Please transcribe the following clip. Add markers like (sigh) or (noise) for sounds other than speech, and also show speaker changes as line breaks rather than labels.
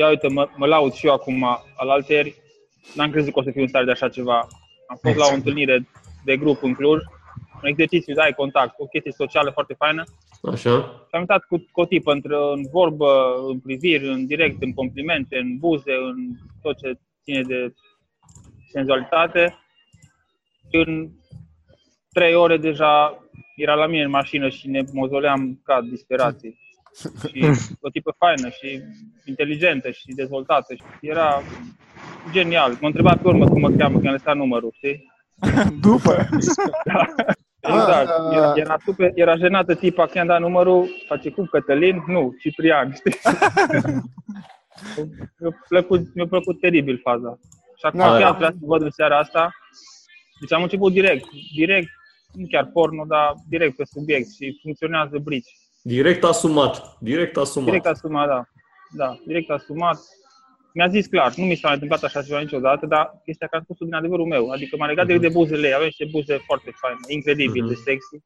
ia uite, mă, mă laud și eu acum al alteri, n-am crezut că o să fiu în stare de așa ceva. Am fost la o întâlnire de grup în Cluj, un exercițiu de ai contact, o chestie socială foarte faină.
Așa.
Și am uitat cu, cu o tipă între, în vorbă, în priviri, în direct, în complimente, în buze, în tot ce ține de senzualitate. Și în trei ore deja era la mine în mașină și ne mozoleam ca disperații. Și o tipă faină și inteligentă și dezvoltată. Și era genial. M-a întrebat pe urmă cum mă cheamă, că am lăsat numărul, știi? (laughs)
După.
Exact. (laughs) Era, era, super, era jenată tipa când am dat numărul, face cum, Cătălin? Nu, Ciprian, știi? (laughs) mi-a, plăcut, mi-a plăcut teribil faza. Și acum
Da,
chiar
da.
trebuia să văd în seara asta. Deci am început direct, direct, nu chiar porno, dar direct pe subiect și funcționează brici.
Direct asumat. Direct asumat.
Direct asumat, da. Da, direct asumat. Mi-a zis clar, nu mi s-a întâmplat așa ceva niciodată, dar chestia că am spus din adevărul meu. Adică m-a legat direct de buzele ei, avea niște buze foarte faine, incredibil
Mhm.
de sexy.